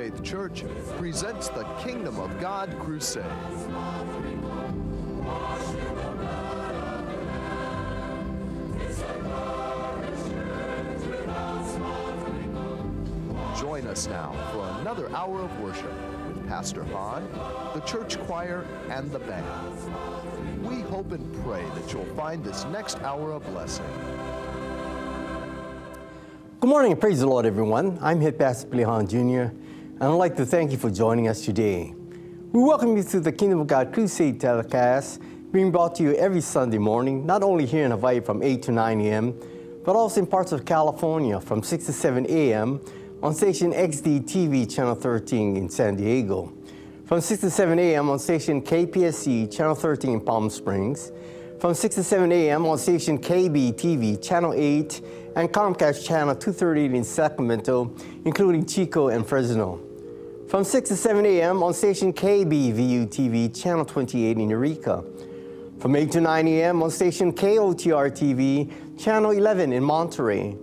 Faith Church presents the Kingdom of God Crusade. Join us now for another hour of worship with Pastor Hahn, the church choir, and the band. We hope and pray that you'll find this next hour a blessing. Good morning and praise the Lord, everyone. I'm Head Pastor Hahn Jr., and I'd like to thank you for joining us today. We welcome you to the Kingdom of God Crusade telecast, being brought to you every Sunday morning, not only here in Hawaii from 8 to 9 a.m., but also in parts of California from 6 to 7 a.m. on station XD TV Channel 13 in San Diego, from 6 to 7 a.m. on station KPSC Channel 13 in Palm Springs, from 6 to 7 a.m. on station KB TV Channel 8 and Comcast Channel 238 in Sacramento, including Chico and Fresno. From 6 to 7 a.m. on station KBVU TV Channel 28 in Eureka. From 8 to 9 a.m. on station KOTR TV Channel 11 in Monterey.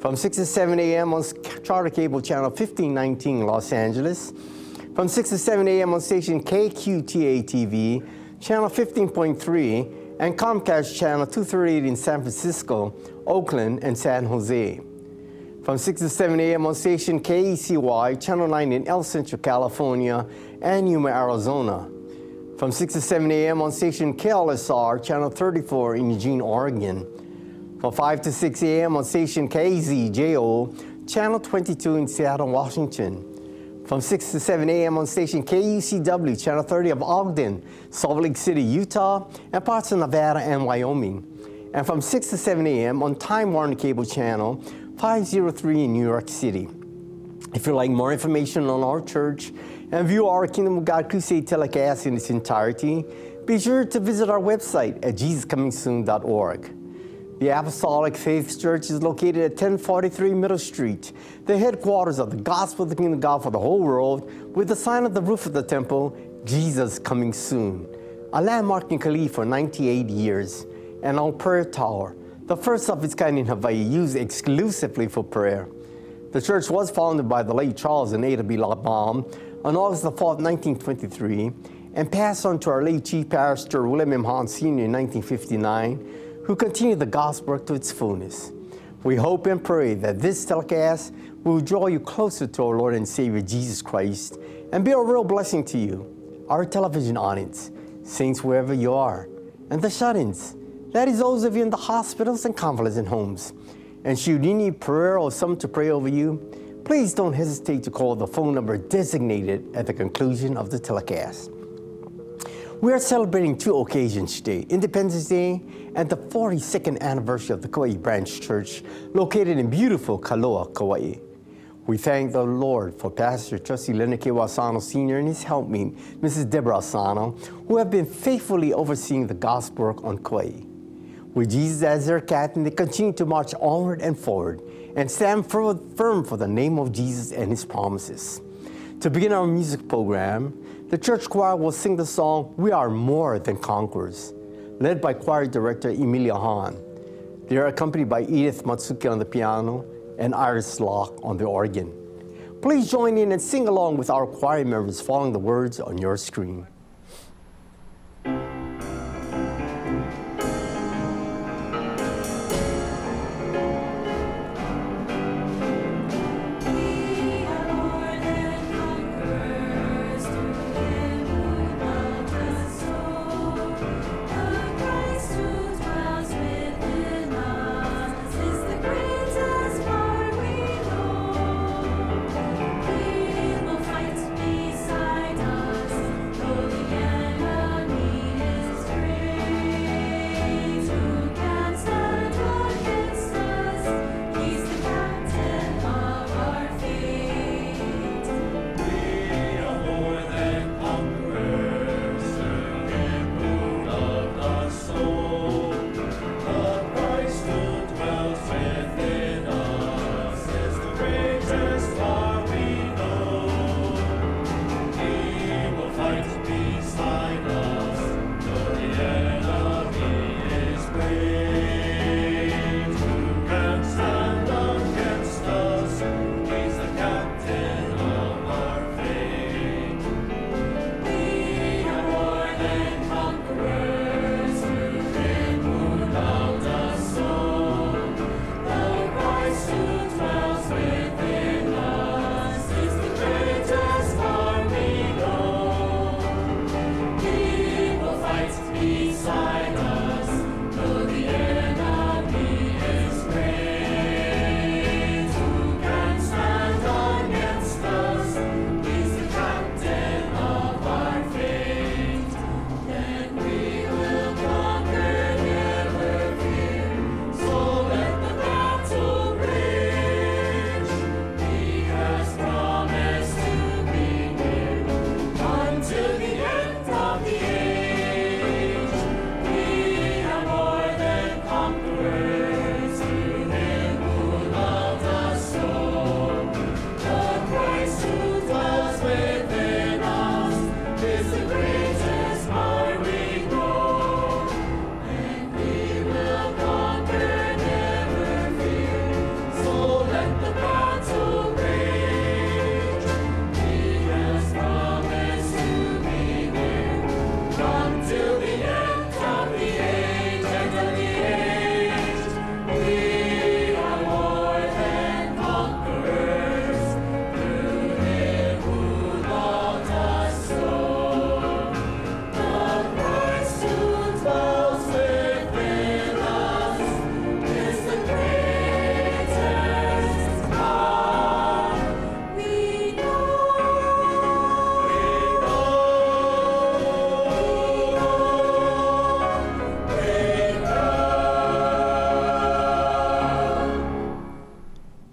From 6 to 7 a.m. on Charter Cable Channel 1519 Los Angeles. From 6 to 7 a.m. on station KQTA TV Channel 15.3 and Comcast Channel 238 in San Francisco, Oakland, and San Jose. From 6 to 7 a.m. on station KECY, Channel 9 in El Centro, California, and Yuma, Arizona. From 6 to 7 a.m. on station KLSR, Channel 34 in Eugene, Oregon. From 5 to 6 a.m. on station KZJO, Channel 22 in Seattle, Washington. From 6 to 7 a.m. on station KUCW, Channel 30 of Ogden, Salt Lake City, Utah, and parts of Nevada and Wyoming. And from 6 to 7 a.m. on Time Warner Cable Channel 503 in New York City. If you'd like more information on our church and view our Kingdom of God Crusade telecast in its entirety, be sure to visit our website at jesuscomingsoon.org. The Apostolic Faith Church is located at 1043 Middle Street, the headquarters of the Gospel of the Kingdom of God for the whole world, with the sign on the roof of the temple, Jesus Coming Soon, a landmark in Kalihi for 98 years, and our prayer tower, the first of its kind in Hawaii, used exclusively for prayer. The church was founded by the late Charles and Ada B. Baum on August the 4th, 1923, and passed on to our late Chief Pastor William M. Hahn Sr. in 1959, who continued the gospel work to its fullness. We hope and pray that this telecast will draw you closer to our Lord and Savior Jesus Christ and be a real blessing to you, our television audience, saints wherever you are, and the shut ins, that is, those of you in the hospitals and convalescent homes. And should you need prayer or someone to pray over you, please don't hesitate to call the phone number designated at the conclusion of the telecast. We are celebrating two occasions today Independence Day and the 42nd anniversary of the Kauai Branch Church, located in beautiful Koloa, Kauai. We thank the Lord for Pastor Trustee Leonard K. Asano Sr. and his helpmate, Mrs. Deborah Asano, who have been faithfully overseeing the gospel work on Kauai. With Jesus as their captain, they continue to march onward and forward and stand firm for the name of Jesus and his promises. To begin our music program, the church choir will sing the song We Are More Than Conquerors, led by choir director Emilia Hahn. They are accompanied by Edith Matsuki on the piano and Iris Locke on the organ. Please join in and sing along with our choir members following the words on your screen.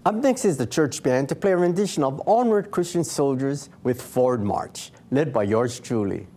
Up next is the church band to play a rendition of Onward Christian Soldiers with Forward March, led by yours truly.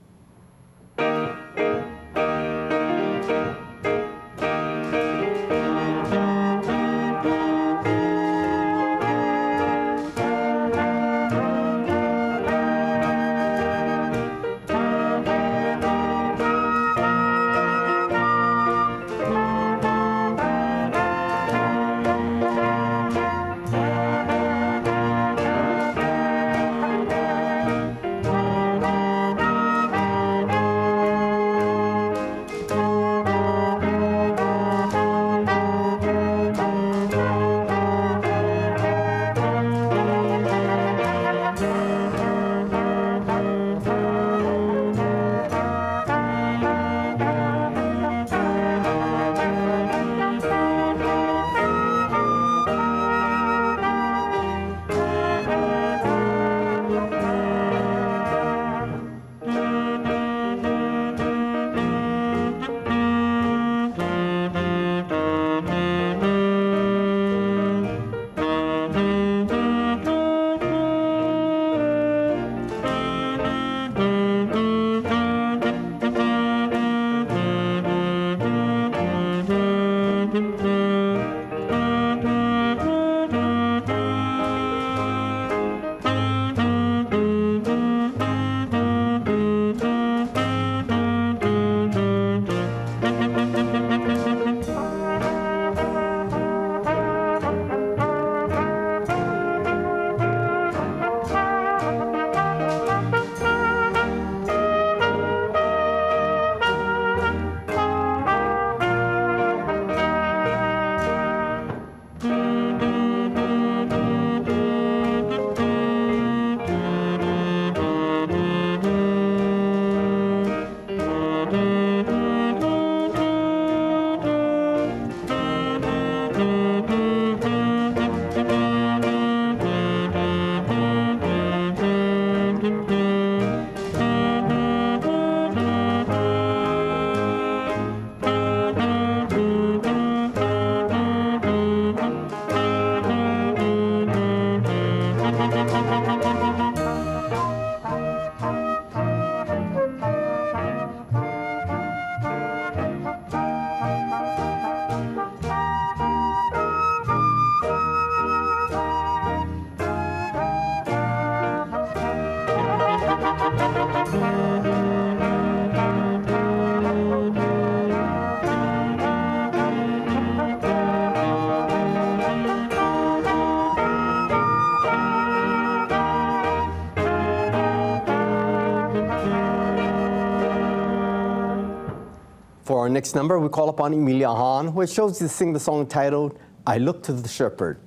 Next number, we call upon Emilia Hahn, who has chosen to sing the song titled, I Look to the Shepherd.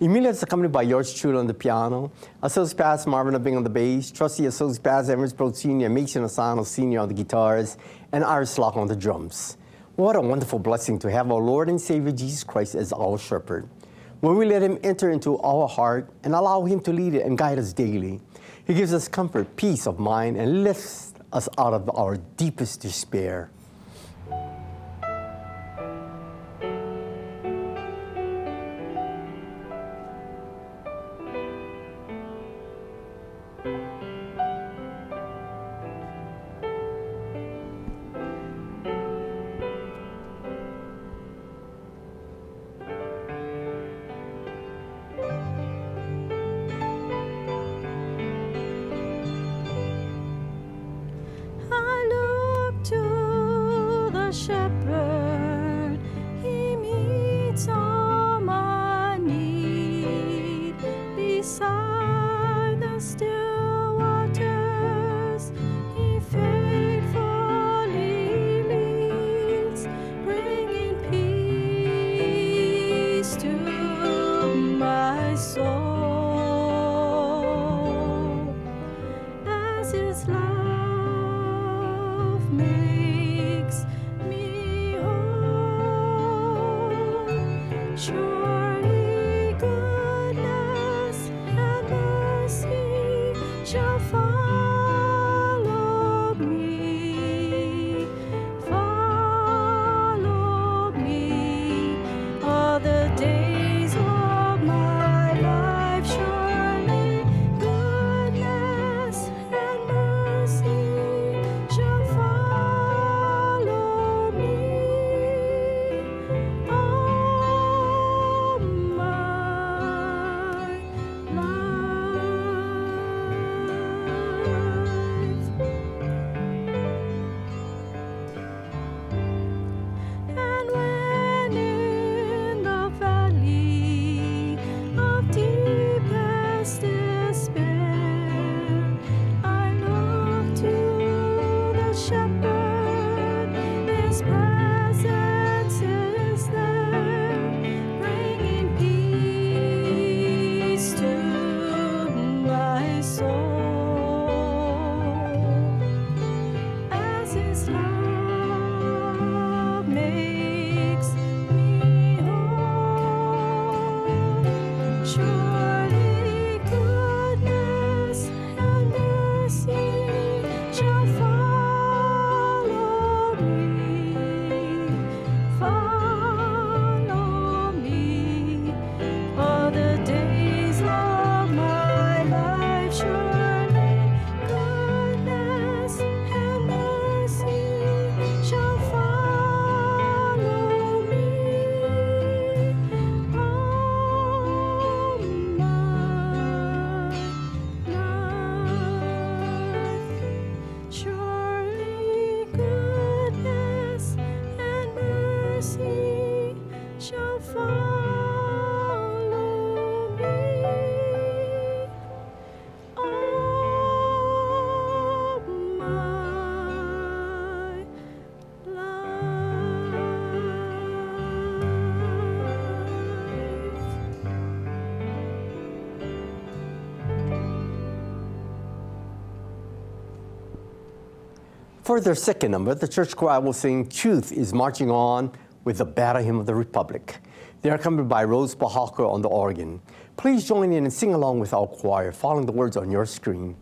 Emilia is accompanied by George truly on the piano, Associate Pastor Marvin Abing on the bass, Trustee Associate Pastor Evans Pro Sr., Mason Asano Sr. on the guitars, and Iris Locke on the drums. What a wonderful blessing to have our Lord and Savior Jesus Christ as our shepherd. When we let him enter into our heart and allow him to lead it and guide us daily, he gives us comfort, peace of mind, and lifts us out of our deepest despair. For their second number, the church choir will sing Truth is Marching On with the Battle Hymn of the Republic. They are accompanied by Rose Bahaka on the organ. Please join in and sing along with our choir, following the words on your screen.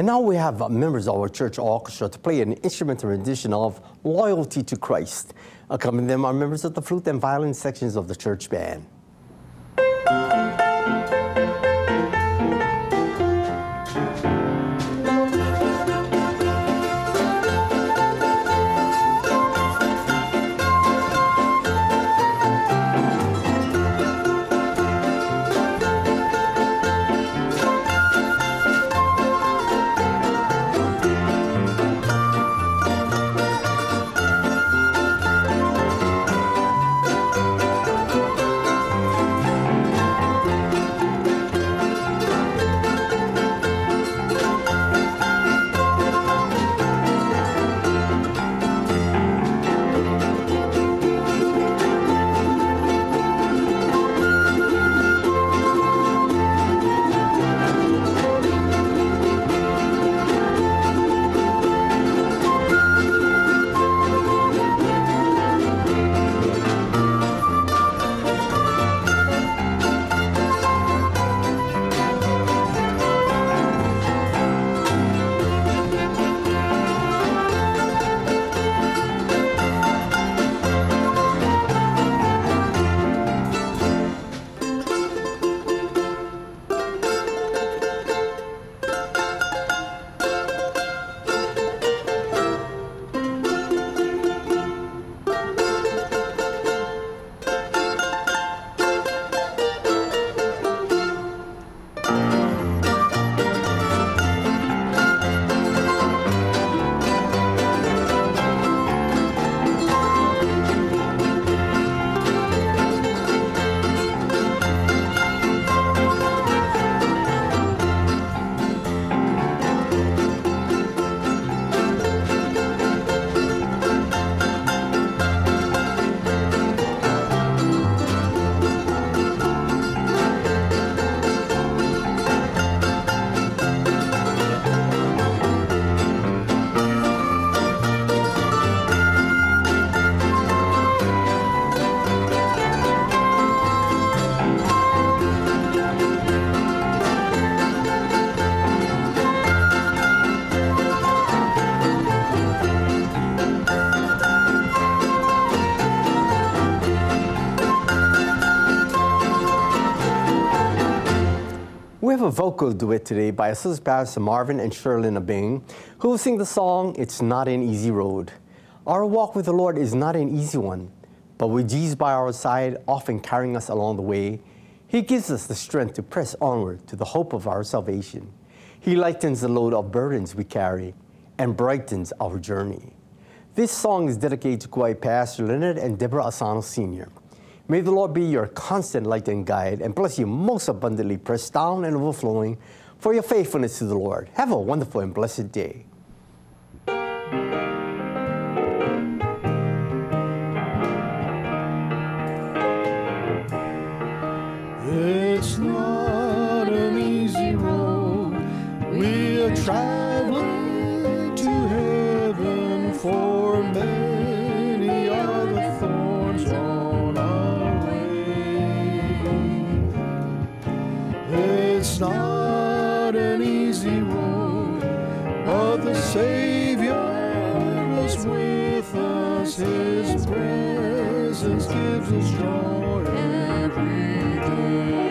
And now we have members of our church orchestra to play an instrumental rendition of Loyalty to Christ. Accompanying them are members of the flute and violin sections of the church band. Vocal duet today by Associate Pastor Marvin and Sherlyn Abing, who will sing the song It's Not an Easy Road. Our walk with the Lord is not an easy one, but with Jesus by our side, often carrying us along the way, He gives us the strength to press onward to the hope of our salvation. He lightens the load of burdens we carry and brightens our journey. This song is dedicated to Kauai Pastor Leonard and Deborah Asano Sr. May the Lord be your constant light and guide and bless you most abundantly, pressed down and overflowing for your faithfulness to the Lord. Have a wonderful and blessed day. It's not an easy road. We are presence gives us joy every day.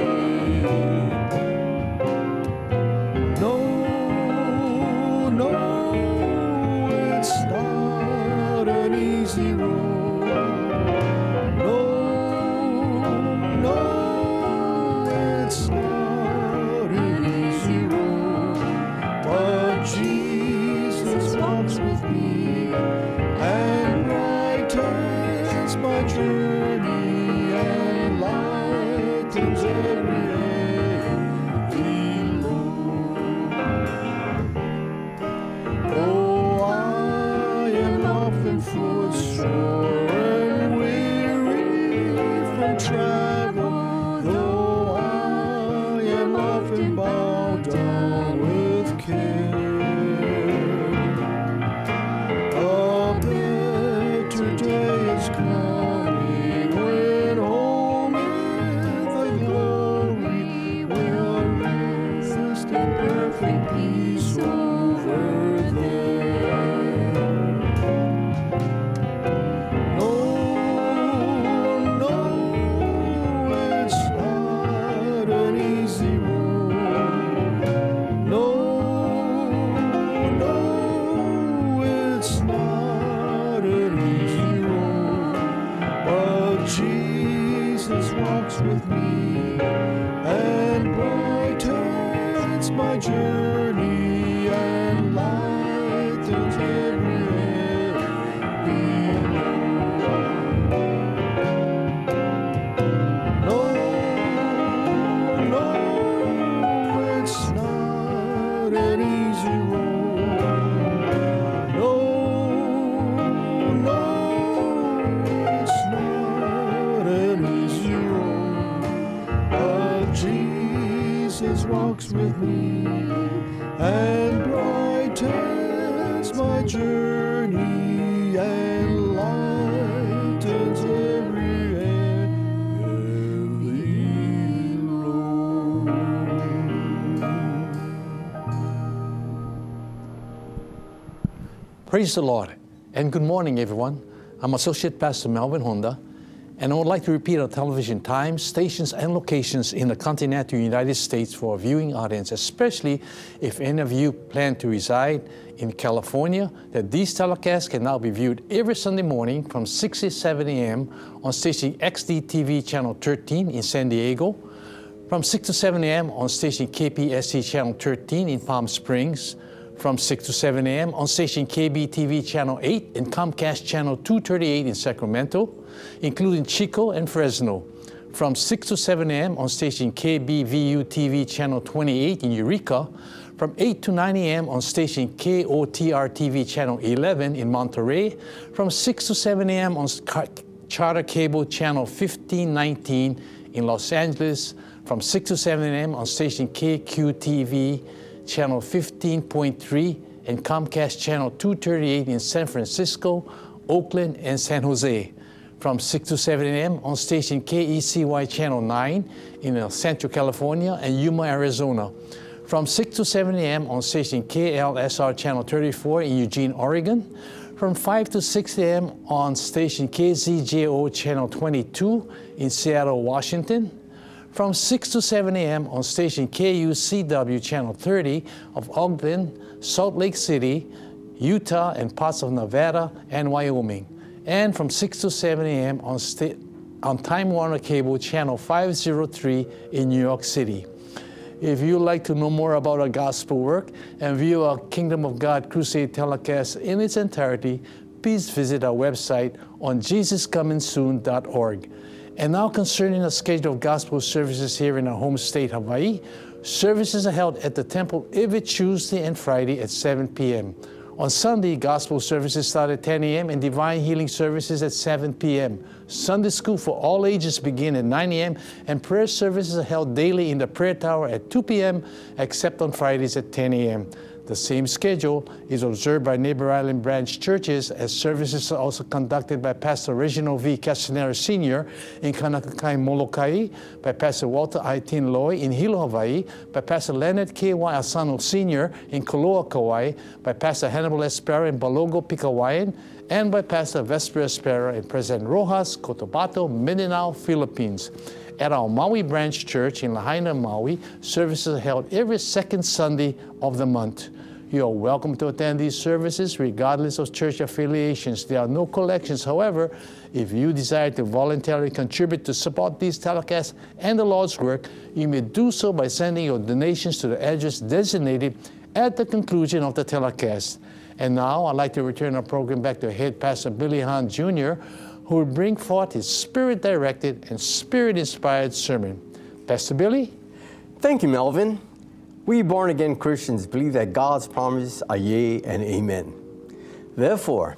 Praise the Lord and good morning, everyone. I'm Associate Pastor Melvin Honda, and I would like to repeat our television times, stations, and locations in the continental United States for our viewing audience, especially if any of you plan to reside in California, that these telecasts can now be viewed every Sunday morning from 6 to 7 a.m. on station XDTV Channel 13 in San Diego, from 6 to 7 a.m. on station KPSC Channel 13 in Palm Springs, from 6 to 7 a.m. on station KBTV Channel 8 and Comcast Channel 238 in Sacramento, including Chico and Fresno. From 6 to 7 a.m. on station KBVU TV Channel 28 in Eureka, from 8 to 9 a.m. on station KOTR TV Channel 11 in Monterey, from 6 to 7 a.m. on Charter Cable Channel 1519 in Los Angeles, from 6 to 7 a.m. on station KQTV Channel 15.3 and Comcast Channel 238 in San Francisco, Oakland, and San Jose. From 6 to 7 a.m. on station KECY Channel 9 in uh, Central California, and Yuma, Arizona. From 6 to 7 a.m. on station KLSR Channel 34 in Eugene, Oregon. From 5 to 6 a.m. on station KZJO Channel 22 in Seattle, Washington from 6 to 7 a.m. on station KUCW Channel 30 of Ogden, Salt Lake City, Utah, and parts of Nevada and Wyoming, and from 6 to 7 a.m. on, on Time Warner Cable Channel 503 in New York City. If you'd like to know more about our gospel work and view our Kingdom of God Crusade telecast in its entirety, please visit our website on jesuscomingsoon.org. And now concerning the schedule of gospel services here in our home state, Hawaii, services are held at the temple every Tuesday and Friday at 7 p.m. On Sunday, gospel services start at 10 a.m. and divine healing services at 7 p.m. Sunday school for all ages begin at 9 a.m. and prayer services are held daily in the prayer tower at 2 p.m. except on Fridays at 10 a.m. The same schedule is observed by Neighbor Island branch churches as services are also conducted by Pastor Reginald V. Castanera Sr. in Kaunakakai, Molokai, by Pastor Walter I. Tin Loy in Hilo, Hawaii, by Pastor Leonard K. Y. Asano Sr. in Koloa, Kauai, by Pastor Hannibal Espera in Balogo, Pigcawayan, and by Pastor Vesper Espera in President Roxas, Cotabato, Mindanao, Philippines. At our Maui branch church in Lahaina, Maui, services are held every second Sunday of the month. You are welcome to attend these services regardless of church affiliations. There are no collections. However, if you desire to voluntarily contribute to support these telecasts and the Lord's work, you may do so by sending your donations to the address designated at the conclusion of the telecast. And now I'd like to return our program back to head pastor Billy Hahn Jr., who will bring forth his spirit directed and spirit inspired sermon. Pastor Billy? Thank you, Melvin. We born again Christians believe that God's promises are yea and amen. Therefore,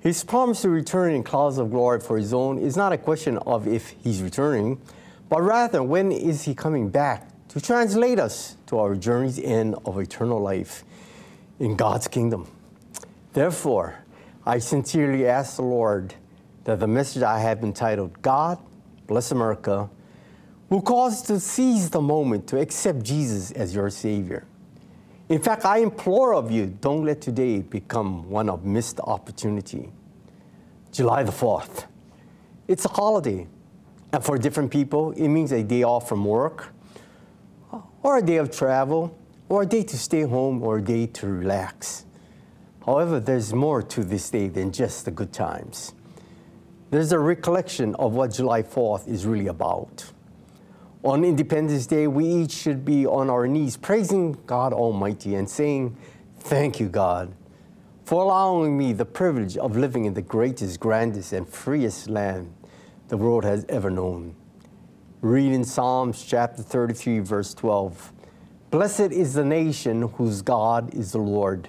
his promise to return in clouds of glory for his own is not a question of if he's returning, but rather when is he coming back to translate us to our journey's end of eternal life in God's kingdom. Therefore, I sincerely ask the Lord that the message I have entitled God Bless America will cause us to seize the moment to accept Jesus as your Savior. In fact, I implore of you, don't let today become one of missed opportunity. July the 4th. It's a holiday. And for different people, it means a day off from work, or a day of travel, or a day to stay home, or a day to relax. However, there's more to this day than just the good times. There's a recollection of what July 4th is really about. On Independence Day, we each should be on our knees praising God Almighty and saying, Thank you, God, for allowing me the privilege of living in the greatest, grandest, and freest land the world has ever known. Read in Psalms chapter 33, verse 12 Blessed is the nation whose God is the Lord,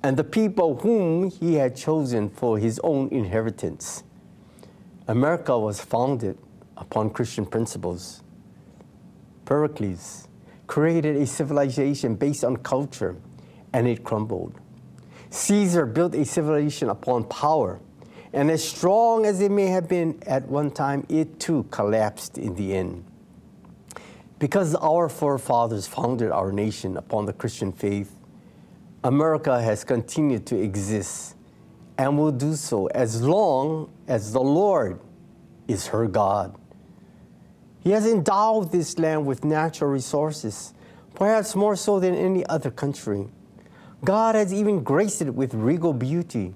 and the people whom he had chosen for his own inheritance. America was founded upon Christian principles. Pericles created a civilization based on culture, and it crumbled. Caesar built a civilization upon power, and as strong as it may have been at one time, it too collapsed in the end. Because our forefathers founded our nation upon the Christian faith, America has continued to exist and will do so as long as the Lord is her God. He has endowed this land with natural resources, perhaps more so than any other country. God has even graced it with regal beauty.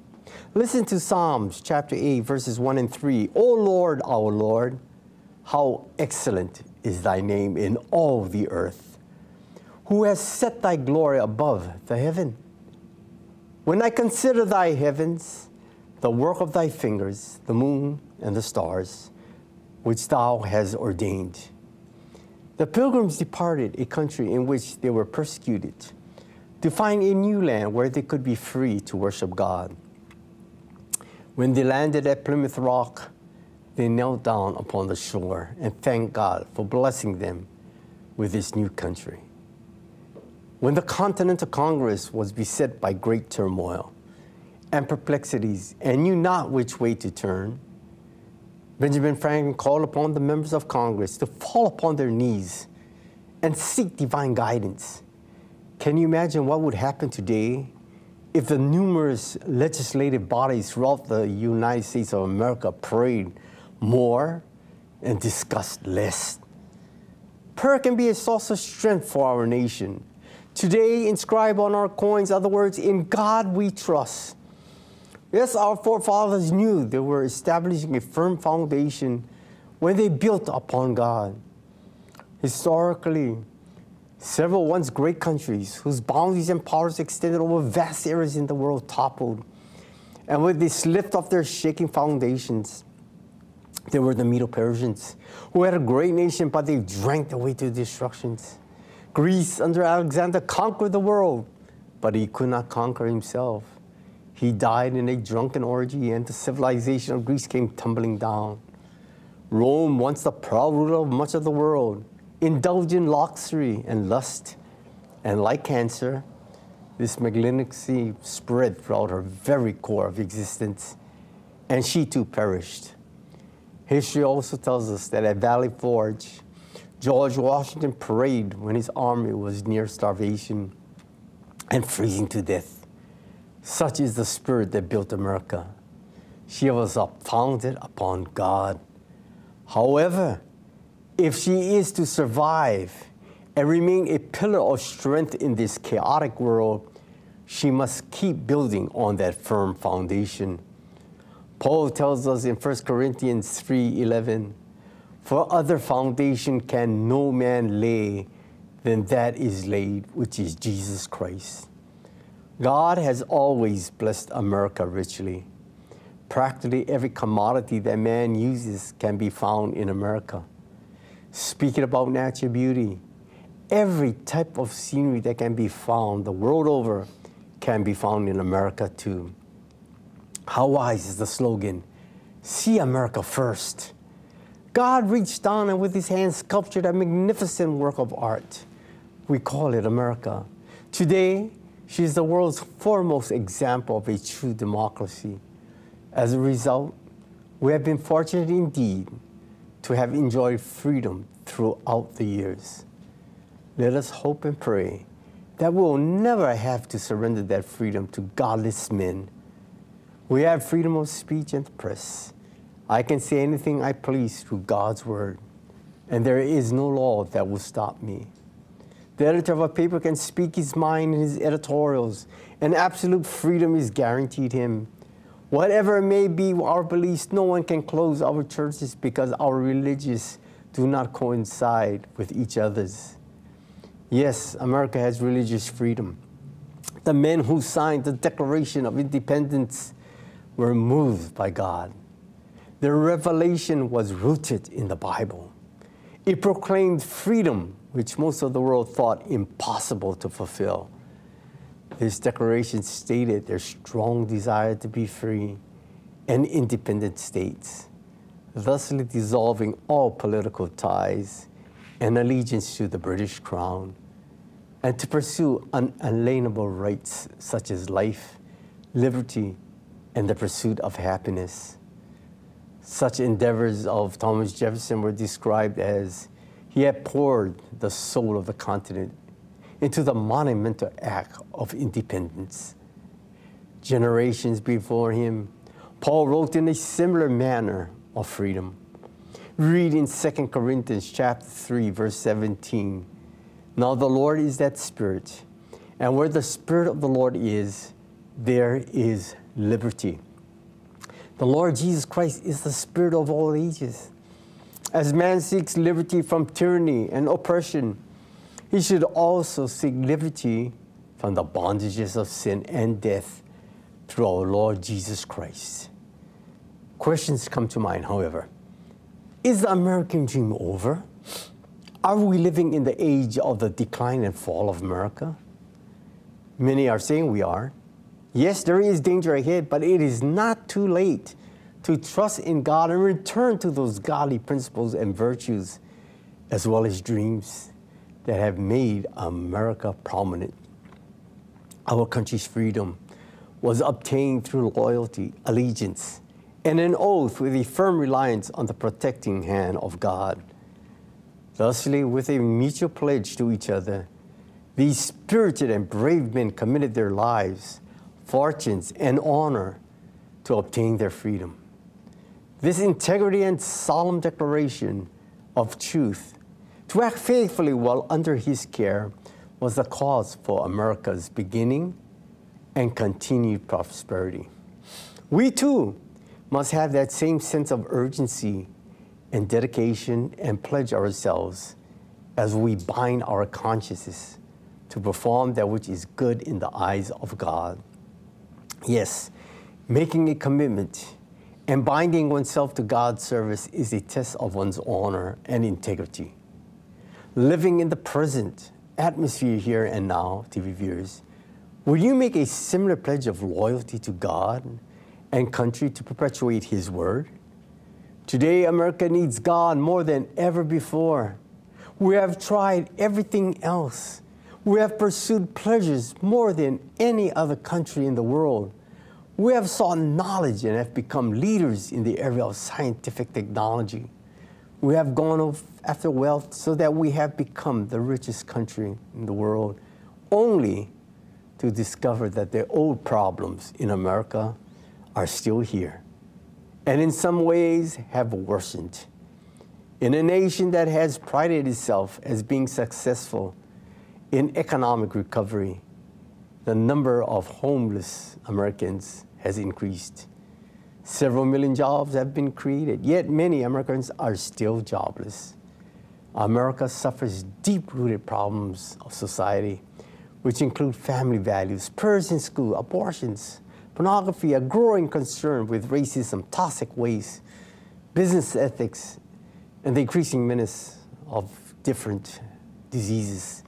Listen to Psalms chapter 8, verses 1 and 3. O Lord, our Lord, how excellent is thy name in all the earth, who has set thy glory above the heaven. When I consider thy heavens, the work of thy fingers, the moon and the stars, which thou hast ordained. The pilgrims departed a country in which they were persecuted to find a new land where they could be free to worship God. When they landed at Plymouth Rock, they knelt down upon the shore and thanked God for blessing them with this new country. When the Continental Congress was beset by great turmoil and perplexities and knew not which way to turn, Benjamin Franklin called upon the members of Congress to fall upon their knees and seek divine guidance. Can you imagine what would happen today if the numerous legislative bodies throughout the United States of America prayed more and discussed less? prayer can be a source of strength for our nation. Today, inscribed on our coins other words, In God we trust. Yes, our forefathers knew they were establishing a firm foundation when they built upon God. Historically, several once great countries whose boundaries and powers extended over vast areas in the world toppled. And with this lift of their shaking foundations, there were the Medo Persians, who had a great nation, but they drank their way to destructions. Greece, under Alexander, conquered the world, but he could not conquer himself. He died in a drunken orgy, and the civilization of Greece came tumbling down. Rome, once the proud ruler of much of the world, indulged in luxury and lust, and like cancer, this malignancy spread throughout her very core of existence, and she too perished. History also tells us that at Valley Forge, George Washington prayed when his army was near starvation and freezing to death. Such is the spirit that built America. She was founded upon God. However, if she is to survive and remain a pillar of strength in this chaotic world, she must keep building on that firm foundation. Paul tells us in 1 Corinthians 3:11, "For other foundation can no man lay than that is laid, which is Jesus Christ." God has always blessed America richly. Practically every commodity that man uses can be found in America. Speaking about natural beauty, every type of scenery that can be found the world over can be found in America too. How wise is the slogan? See America first. God reached down and with his hands sculptured a magnificent work of art. We call it America. Today, she is the world's foremost example of a true democracy. As a result, we have been fortunate indeed to have enjoyed freedom throughout the years. Let us hope and pray that we'll never have to surrender that freedom to godless men. We have freedom of speech and press. I can say anything I please through God's word, and there is no law that will stop me. The editor of a paper can speak his mind in his editorials, and absolute freedom is guaranteed him. Whatever may be our beliefs, no one can close our churches because our religions do not coincide with each other's. Yes, America has religious freedom. The men who signed the Declaration of Independence were moved by God. Their revelation was rooted in the Bible. It proclaimed freedom, which most of the world thought impossible to fulfill. This declaration stated their strong desire to be free and independent states, thusly dissolving all political ties and allegiance to the British Crown, and to pursue unalienable rights such as life, liberty, and the pursuit of happiness. Such endeavors of Thomas Jefferson were described as he had poured the soul of the continent into the monumental act of independence. Generations before him, Paul wrote in a similar manner of freedom. Read in 2 Corinthians chapter 3 verse 17. Now the Lord is that spirit, and where the spirit of the Lord is, there is liberty. The Lord Jesus Christ is the spirit of all ages. As man seeks liberty from tyranny and oppression, he should also seek liberty from the bondages of sin and death through our Lord Jesus Christ. Questions come to mind, however. Is the American dream over? Are we living in the age of the decline and fall of America? Many are saying we are. Yes, there is danger ahead, but it is not too late to trust in God and return to those godly principles and virtues, as well as dreams that have made America prominent. Our country's freedom was obtained through loyalty, allegiance, and an oath with a firm reliance on the protecting hand of God. Thusly, with a mutual pledge to each other, these spirited and brave men committed their lives, fortunes, and honor to obtain their freedom. This integrity and solemn declaration of truth To act faithfully while under his care was the cause for America's beginning and continued prosperity. We too must have that same sense of urgency and dedication and pledge ourselves as we bind our consciences to perform that which is good in the eyes of God. Yes, making a commitment and binding oneself to God's service is a test of one's honor and integrity. Living in the present atmosphere here and now, TV viewers, will you make a similar pledge of loyalty to God and country to perpetuate His word? Today, America needs God more than ever before. We have tried everything else. We have pursued pleasures more than any other country in the world. We have sought knowledge and have become leaders in the area of scientific technology. We have gone after wealth so that we have become the richest country in the world, only to discover that the old problems in America are still here and in some ways have worsened. In a nation that has prided itself as being successful in economic recovery, the number of homeless Americans has increased. Several million jobs have been created, yet many Americans are still jobless. America suffers deep rooted problems of society, which include family values, purrs in school, abortions, pornography, a growing concern with racism, toxic waste, business ethics, and the increasing menace of different diseases.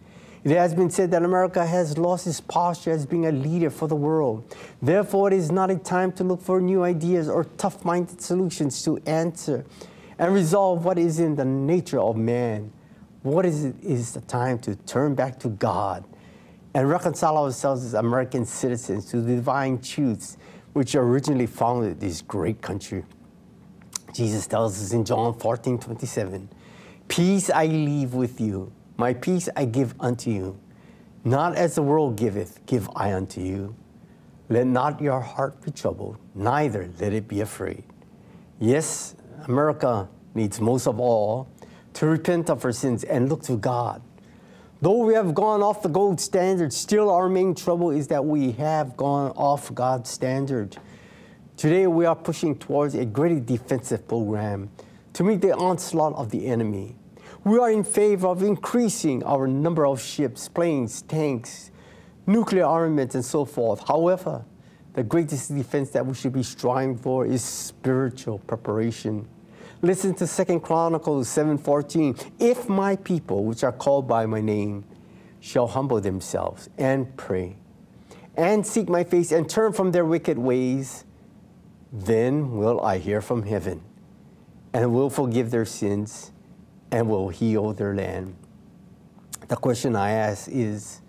It has been said that America has lost its posture as being a leader for the world. Therefore, it is not a time to look for new ideas or tough minded solutions to answer and resolve what is in the nature of man. What is it is the time to turn back to God and reconcile ourselves as American citizens to the divine truths which originally founded this great country. Jesus tells us in John 14 27, Peace I leave with you, my peace I give unto you. Not as the world giveth, give I unto you. Let not your heart be troubled, neither let it be afraid. Yes, America needs most of all to repent of her sins and look to God. Though we have gone off the gold standard, still our main trouble is that we have gone off God's standard. Today we are pushing towards a greater defensive program to meet the onslaught of the enemy. We are in favor of increasing our number of ships, planes, tanks, nuclear armaments, and so forth. However, the greatest defense that we should be striving for is spiritual preparation. Listen to 2 Chronicles 7:14. If my people, which are called by my name, shall humble themselves and pray, and seek my face and turn from their wicked ways, then will I hear from heaven, and will forgive their sins, and will heal their land. The question I ask is,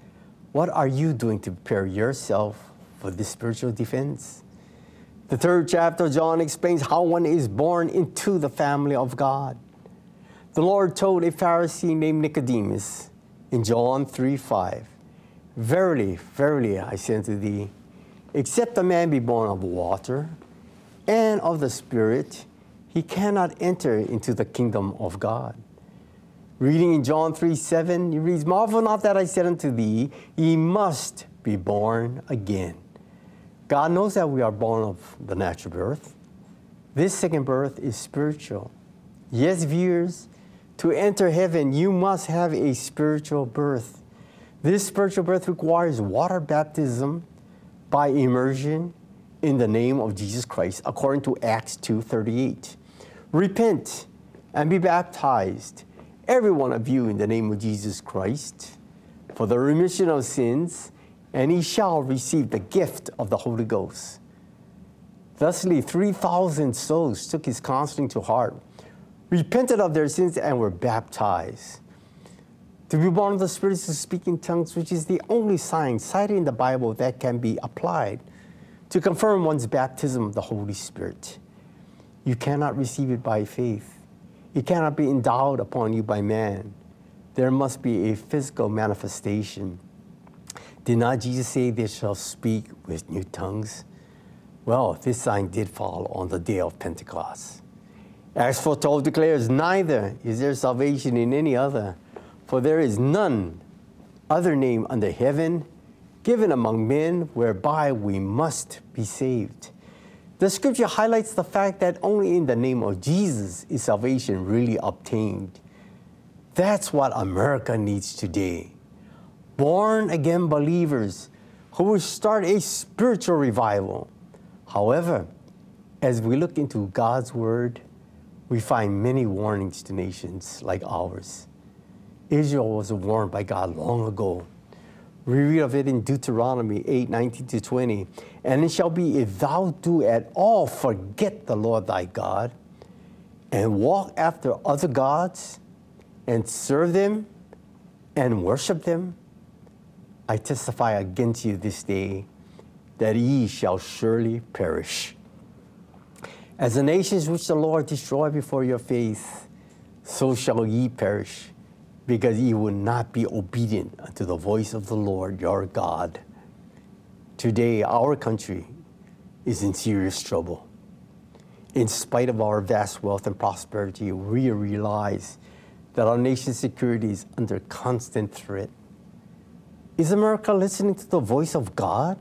what are you doing to prepare yourself for this spiritual defense? The third chapter, of John explains how one is born into the family of God. The Lord told a Pharisee named Nicodemus in John 3 5, Verily, verily, I say unto thee, except a man be born of water and of the Spirit, he cannot enter into the kingdom of God. Reading in John 3 7, he reads, Marvel not that I said unto thee, ye must be born again. God knows that we are born of the natural birth. This second birth is spiritual. Yes, viewers, to enter heaven, you must have a spiritual birth. This spiritual birth requires water baptism by immersion in the name of Jesus Christ, according to Acts 2:38. Repent and be baptized, every one of you, in the name of Jesus Christ, for the remission of sins and he shall receive the gift of the Holy Ghost. Thusly, 3,000 souls took his counseling to heart, repented of their sins, and were baptized. To be born of the Spirit is to speak in tongues, which is the only sign cited in the Bible that can be applied to confirm one's baptism of the Holy Spirit. You cannot receive it by faith. It cannot be endowed upon you by man. There must be a physical manifestation. Did not Jesus say they shall speak with new tongues? Well, this sign did fall on the day of Pentecost. Acts 4.12 declares, Neither is there salvation in any other, For there is none other name under heaven given among men whereby we must be saved. The scripture highlights the fact that only in the name of Jesus is salvation really obtained. That's what America needs today. Born again believers who will start a spiritual revival. However, as we look into God's word, we find many warnings to nations like ours. Israel was warned by God long ago. We read of it in Deuteronomy 8 19 to 20. And it shall be if thou do at all forget the Lord thy God and walk after other gods and serve them and worship them, I testify against you this day that ye shall surely perish. As the nations which the Lord destroyed before your face, so shall ye perish, because ye will not be obedient unto the voice of the Lord your God. Today, our country is in serious trouble. In spite of our vast wealth and prosperity, we realize that our nation's security is under constant threat. Is America listening to the voice of God?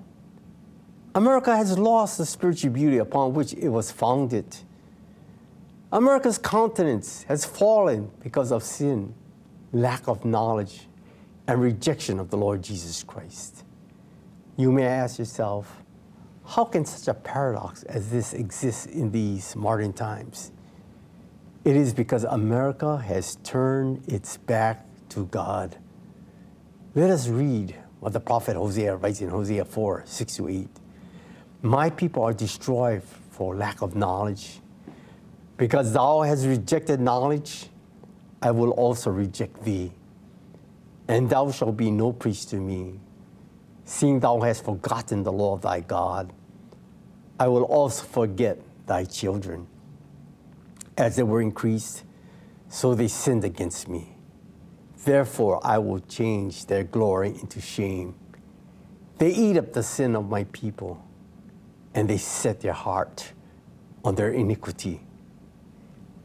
America has lost the spiritual beauty upon which it was founded. America's countenance has fallen because of sin, lack of knowledge, and rejection of the Lord Jesus Christ. You may ask yourself, how can such a paradox as this exist in these modern times? It is because America has turned its back to God. Let us read what the prophet Hosea writes in Hosea 4 6 to 8. My people are destroyed for lack of knowledge. Because thou hast rejected knowledge, I will also reject thee. And thou shalt be no priest to me. Seeing thou hast forgotten the law of thy God, I will also forget thy children. As they were increased, so they sinned against me. Therefore, I will change their glory into shame. They eat up the sin of my people, and they set their heart on their iniquity.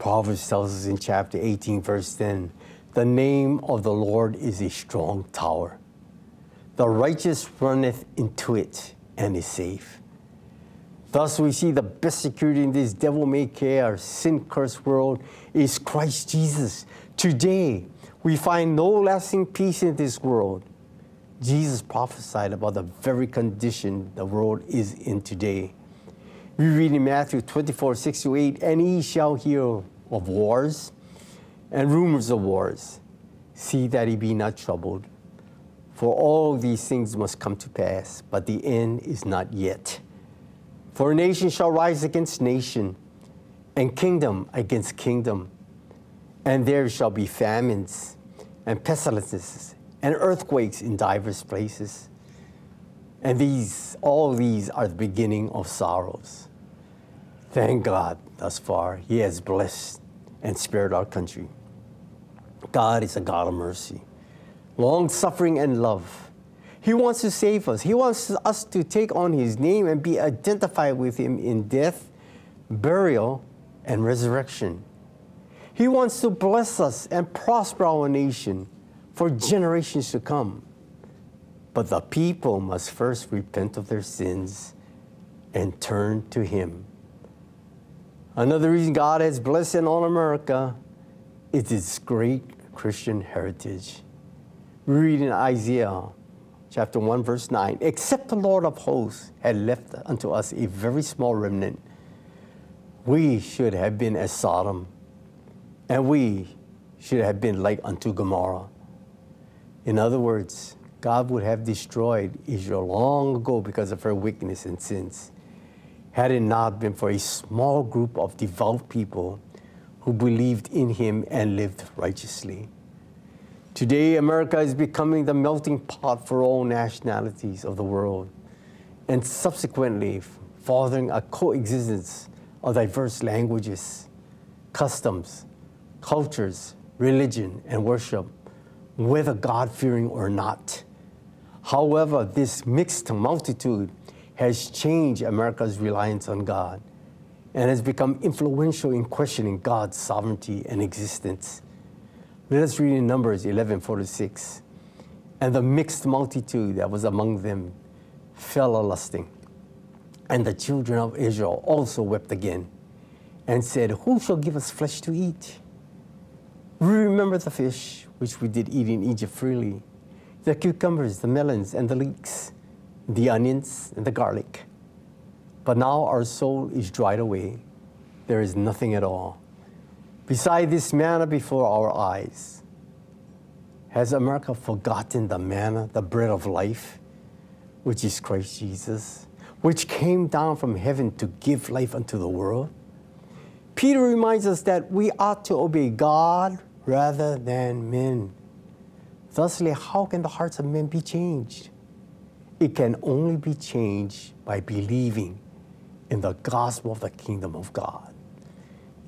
Proverbs tells us in chapter 18, verse 10 the name of the Lord is a strong tower. The righteous runneth into it and is safe. Thus, we see the best security in this devil may care, sin cursed world is Christ Jesus. Today, we find no lasting peace in this world. Jesus prophesied about the very condition the world is in today. We read in Matthew 24, 6 to 8, and ye shall hear of wars and rumors of wars. See that ye be not troubled, for all these things must come to pass, but the end is not yet. For a nation shall rise against nation, and kingdom against kingdom, and there shall be famines, and pestilences, and earthquakes in divers places. And these, all these are the beginning of sorrows. Thank God, thus far, He has blessed and spared our country. God is a God of mercy, long suffering and love. He wants to save us. He wants us to take on His name and be identified with Him in death, burial, and resurrection. He wants to bless us and prosper our nation for generations to come. But the people must first repent of their sins and turn to Him. Another reason God has blessed and on America is its great Christian heritage. We read in Isaiah chapter 1, verse 9 Except the Lord of hosts had left unto us a very small remnant, we should have been as Sodom, and we should have been like unto Gomorrah. In other words, God would have destroyed Israel long ago because of her wickedness and sins, had it not been for a small group of devout people who believed in him and lived righteously. Today, America is becoming the melting pot for all nationalities of the world, and subsequently fathering a coexistence of diverse languages, customs, cultures, religion, and worship, whether God fearing or not. However, this mixed multitude has changed America's reliance on God and has become influential in questioning God's sovereignty and existence. Let us read in Numbers 11 46. And the mixed multitude that was among them fell a lusting. And the children of Israel also wept again and said, Who shall give us flesh to eat? We remember the fish which we did eat in Egypt freely, the cucumbers, the melons, and the leeks, the onions, and the garlic. But now our soul is dried away. There is nothing at all. Beside this manna before our eyes, has America forgotten the manna, the bread of life, which is Christ Jesus, which came down from heaven to give life unto the world? Peter reminds us that we ought to obey God rather than men. Thusly, how can the hearts of men be changed? It can only be changed by believing in the gospel of the kingdom of God.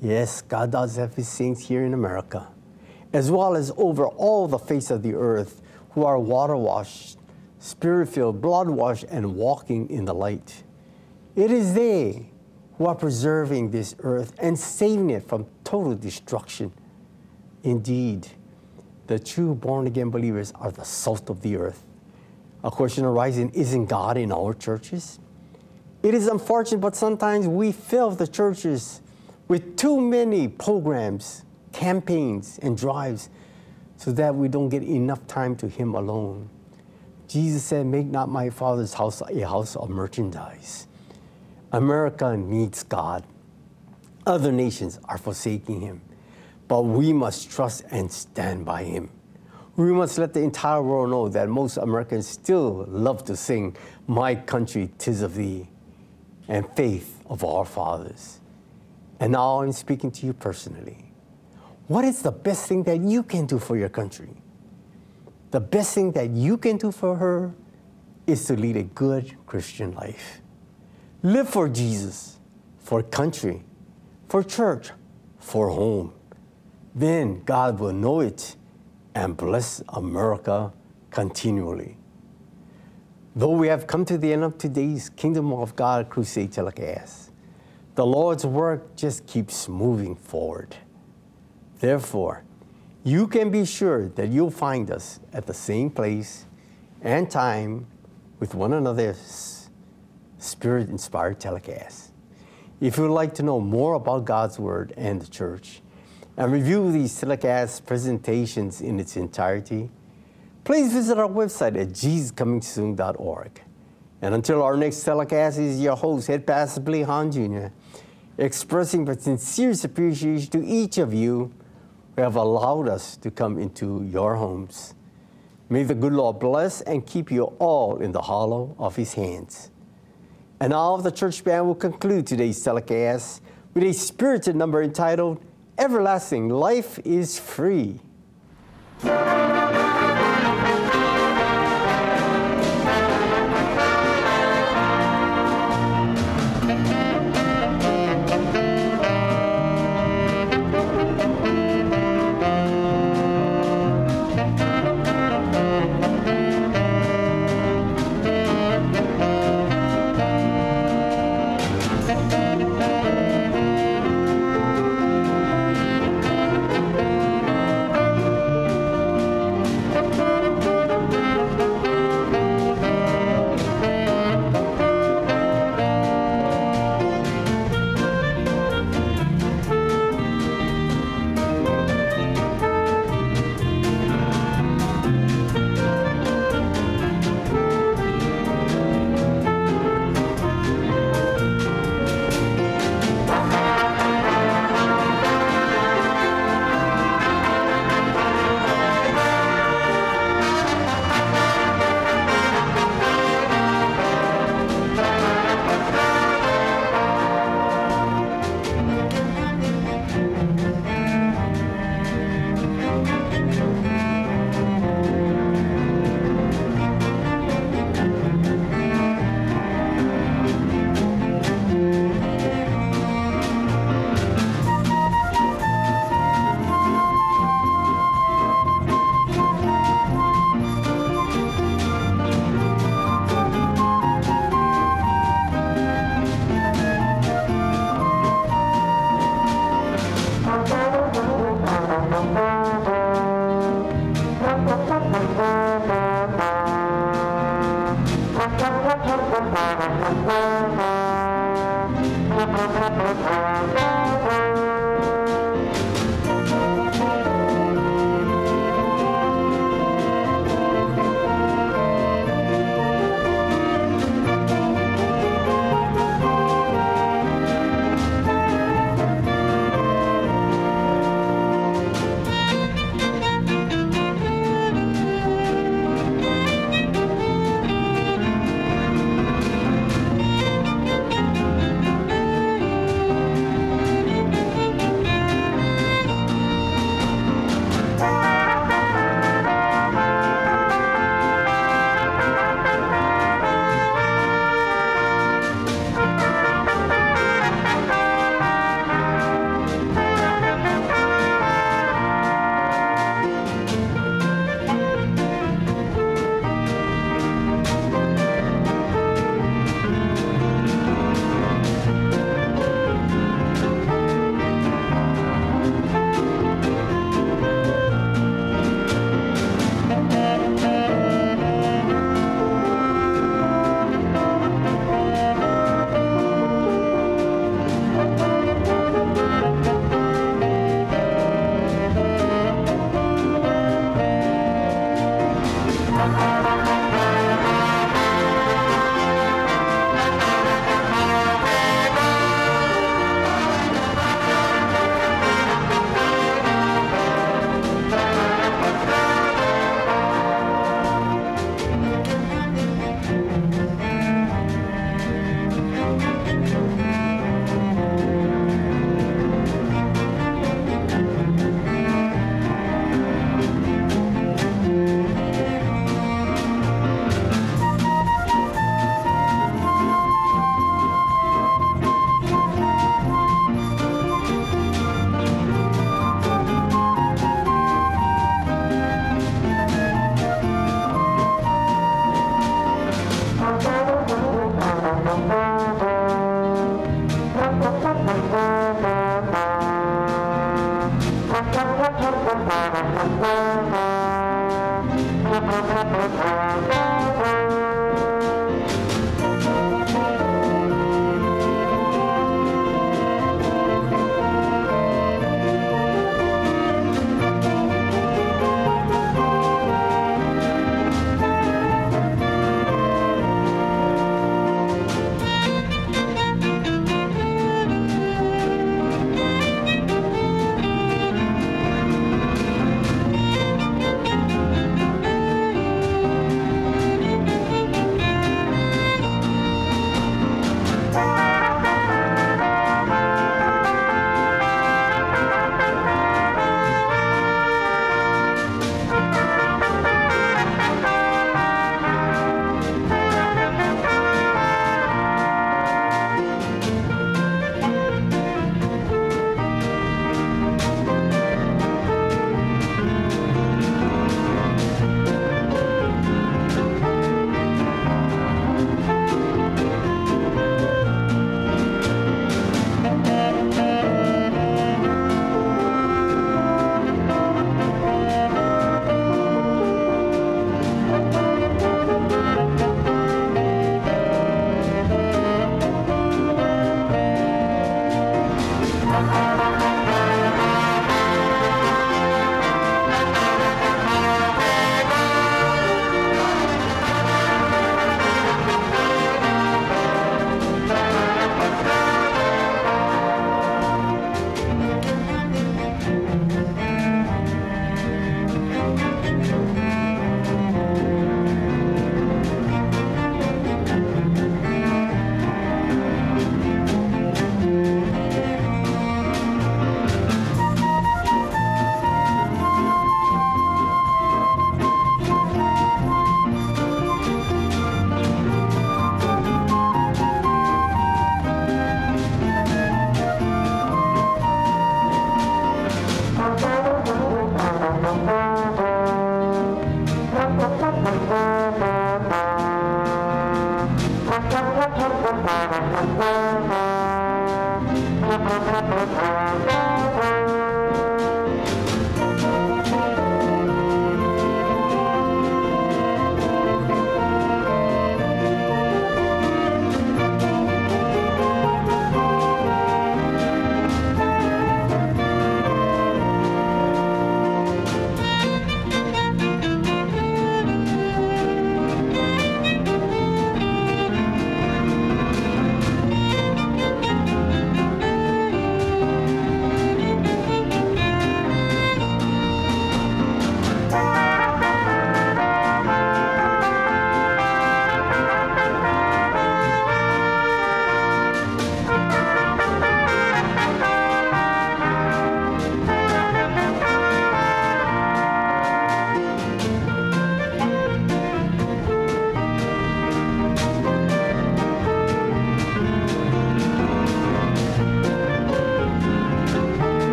Yes, God does have his saints here in America, as well as over all the face of the earth who are water washed, spirit filled, blood washed, and walking in the light. It is they who are preserving this earth and saving it from total destruction. Indeed, the true born again believers are the salt of the earth. A question arising isn't God in our churches? It is unfortunate, but sometimes we fill the churches with too many programs, campaigns, and drives so that we don't get enough time to Him alone. Jesus said, Make not my Father's house a house of merchandise. America needs God. Other nations are forsaking Him, but we must trust and stand by Him. We must let the entire world know that most Americans still love to sing, My country, tis of thee, and faith of our fathers. And now I'm speaking to you personally. What is the best thing that you can do for your country? The best thing that you can do for her is to lead a good Christian life. Live for Jesus, for country, for church, for home. Then God will know it and bless America continually. Though we have come to the end of today's Kingdom of God Crusade telecast, the Lord's work just keeps moving forward. Therefore, you can be sure that you'll find us at the same place and time with one another's spirit inspired telecast. If you would like to know more about God's Word and the church and review these telecast presentations in its entirety, please visit our website at jesuscomingsoon.org. And until our next telecast is your host, Head Pastor Billy Hahn Jr., expressing my sincerest appreciation to each of you who have allowed us to come into your homes. May the good Lord bless and keep you all in the hollow of his hands. And all of the church band will conclude today's telecast with a spirited number entitled Everlasting Life is Free.